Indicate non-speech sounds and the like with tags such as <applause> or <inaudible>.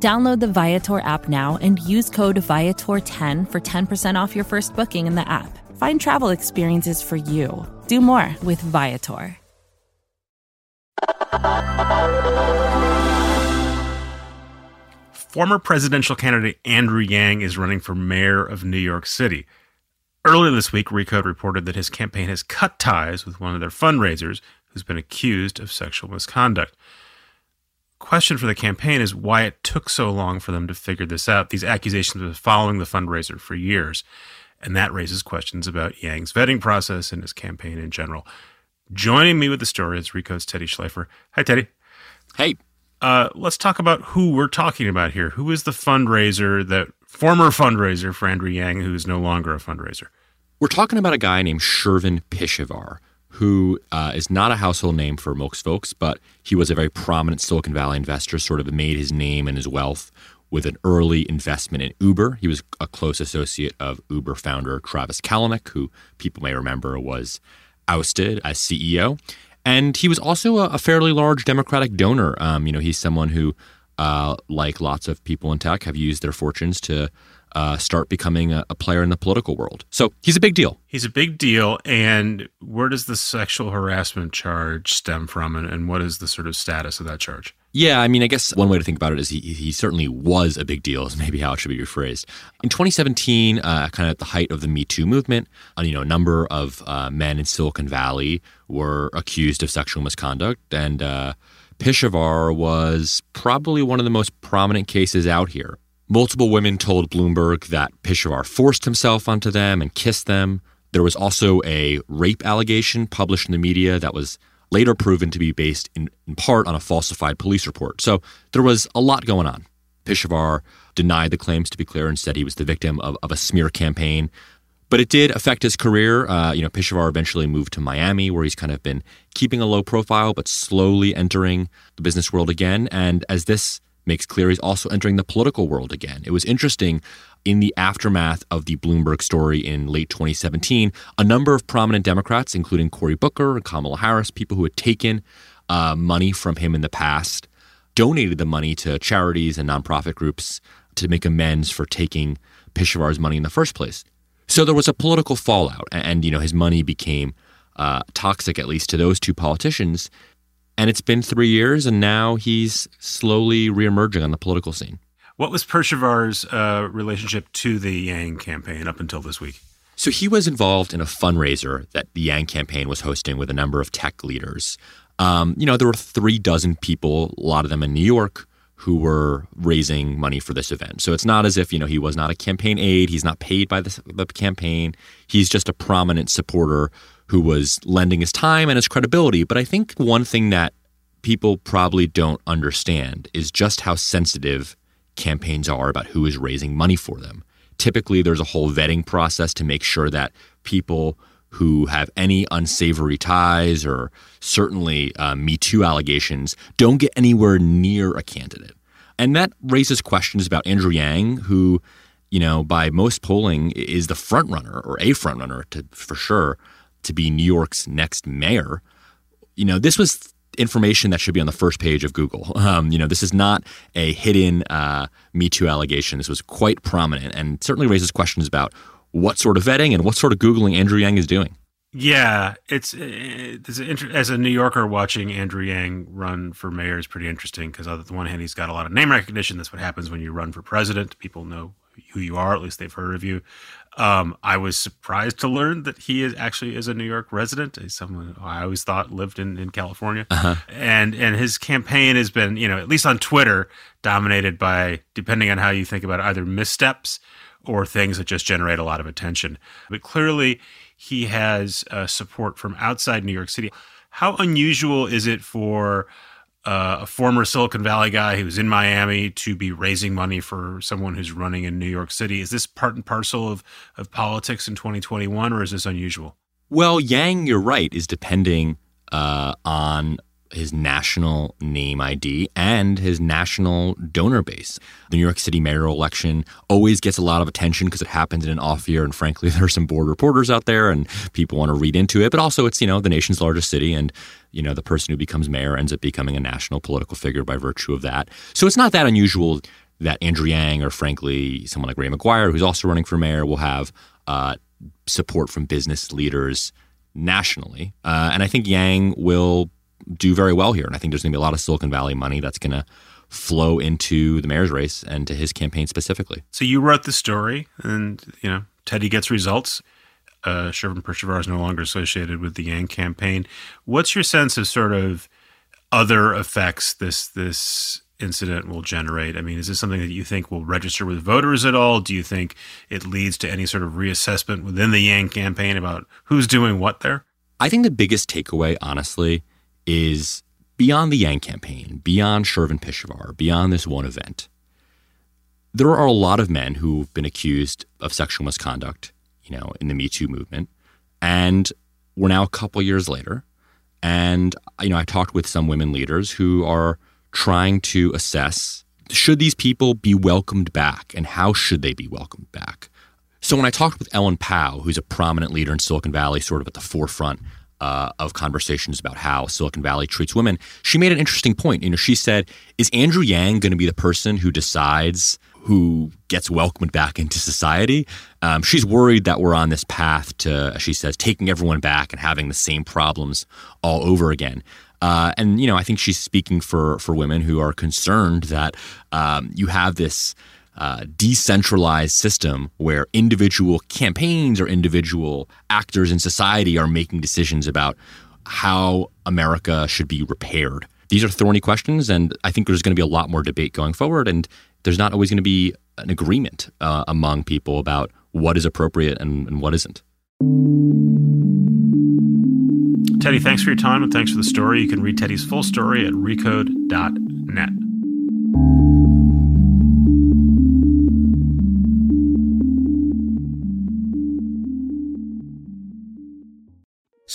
Download the Viator app now and use code Viator10 for 10% off your first booking in the app. Find travel experiences for you. Do more with Viator. Former presidential candidate Andrew Yang is running for mayor of New York City. Earlier this week, Recode reported that his campaign has cut ties with one of their fundraisers who's been accused of sexual misconduct. Question for the campaign is why it took so long for them to figure this out. These accusations have been following the fundraiser for years, and that raises questions about Yang's vetting process and his campaign in general. Joining me with the story is Recode's Teddy Schleifer. Hi, Teddy. Hey. Uh, let's talk about who we're talking about here. Who is the fundraiser, that former fundraiser for Andrew Yang, who is no longer a fundraiser? We're talking about a guy named Shervin Pishevar, who uh, is not a household name for most folks, but he was a very prominent Silicon Valley investor, sort of made his name and his wealth with an early investment in Uber. He was a close associate of Uber founder Travis Kalanick, who people may remember was ousted as CEO. And he was also a, a fairly large Democratic donor. Um, you know, he's someone who, uh, like lots of people in tech, have used their fortunes to uh, start becoming a, a, player in the political world. So he's a big deal. He's a big deal. And where does the sexual harassment charge stem from? And, and what is the sort of status of that charge? Yeah, I mean, I guess one way to think about it is he, he certainly was a big deal, is maybe how it should be rephrased. In 2017, uh, kind of at the height of the Me Too movement, uh, you know, a number of uh, men in Silicon Valley were accused of sexual misconduct, and uh, Pishevar was probably one of the most prominent cases out here. Multiple women told Bloomberg that Pishevar forced himself onto them and kissed them. There was also a rape allegation published in the media that was later proven to be based in, in part on a falsified police report. So there was a lot going on. Pishevar denied the claims, to be clear, and said he was the victim of, of a smear campaign. But it did affect his career. Uh, you know, Pishevar eventually moved to Miami, where he's kind of been keeping a low profile, but slowly entering the business world again. And as this makes clear, he's also entering the political world again. It was interesting in the aftermath of the Bloomberg story in late 2017, a number of prominent Democrats, including Cory Booker and Kamala Harris, people who had taken uh, money from him in the past, donated the money to charities and nonprofit groups to make amends for taking Pishevar's money in the first place. So there was a political fallout, and you know his money became uh, toxic, at least to those two politicians. And it's been three years, and now he's slowly reemerging on the political scene. What was Pishevar's uh, relationship to the Yang campaign up until this week? So he was involved in a fundraiser that the Yang campaign was hosting with a number of tech leaders. Um, you know, there were three dozen people, a lot of them in New York, who were raising money for this event. So it's not as if, you know, he was not a campaign aide, he's not paid by the, the campaign. He's just a prominent supporter who was lending his time and his credibility. But I think one thing that people probably don't understand is just how sensitive campaigns are about who is raising money for them. Typically, there's a whole vetting process to make sure that people who have any unsavory ties or certainly uh, Me Too allegations don't get anywhere near a candidate. And that raises questions about Andrew Yang, who, you know, by most polling is the frontrunner or a frontrunner to for sure to be New York's next mayor. You know, this was information that should be on the first page of Google. <laughs> Um, you know, this is not a hidden uh, Me Too allegation. This was quite prominent and certainly raises questions about what sort of vetting and what sort of Googling Andrew Yang is doing. Yeah, it's, it's as a New Yorker watching Andrew Yang run for mayor is pretty interesting because on the one hand he's got a lot of name recognition. That's what happens when you run for president. People know who you are, at least they've heard of you. Um, I was surprised to learn that he is actually is a New York resident. He's someone I always thought lived in, in California, uh-huh. and and his campaign has been, you know, at least on Twitter, dominated by depending on how you think about it, either missteps or things that just generate a lot of attention. But clearly, he has uh, support from outside New York City. How unusual is it for uh, a former Silicon Valley guy who's in Miami to be raising money for someone who's running in New York City. Is this part and parcel of, of politics in 2021, or is this unusual? Well, Yang, you're right, is depending uh, on his national name ID and his national donor base. The New York City mayoral election always gets a lot of attention because it happens in an off year. And frankly, <laughs> there are some bored reporters out there and people want to read into it. But also, it's, you know, the nation's largest city. And, you know, the person who becomes mayor ends up becoming a national political figure by virtue of that. So it's not that unusual that Andrew Yang or, frankly, someone like Ray McGuire, who's also running for mayor, will have uh, support from business leaders nationally. Uh, and I think Yang will do very well here. And I think there's going to be a lot of Silicon Valley money that's going to flow into the mayor's race and to his campaign specifically. So you wrote the story, and you know Teddy gets results. Uh, Shervin Pishevar is no longer associated with the Yang campaign. What's your sense of sort of other effects this this incident will generate? I mean, is this something that you think will register with voters at all? Do you think it leads to any sort of reassessment within the Yang campaign about who's doing what there? I think the biggest takeaway, honestly, is beyond the Yang campaign, beyond Shervin Pishevar, beyond this one event. There are a lot of men who've been accused of sexual misconduct, you know, in the Me Too movement, and we're now a couple years later, and you know, I talked with some women leaders who are trying to assess should these people be welcomed back, and how should they be welcomed back. So when I talked with Ellen Pao, who's a prominent leader in Silicon Valley, sort of at the forefront uh, of conversations about how Silicon Valley treats women, she made an interesting point. You know, she said, "Is Andrew Yang going to be the person who decides who gets welcomed back into society?" Um, she's worried that we're on this path to, she says, taking everyone back and having the same problems all over again. Uh, and you know, I think she's speaking for for women who are concerned that um, you have this uh, decentralized system where individual campaigns or individual actors in society are making decisions about how America should be repaired. These are thorny questions, and I think there's going to be a lot more debate going forward. And there's not always going to be an agreement uh, among people about what is appropriate and, and what isn't. Teddy, thanks for your time and thanks for the story. You can read Teddy's full story at recode.net.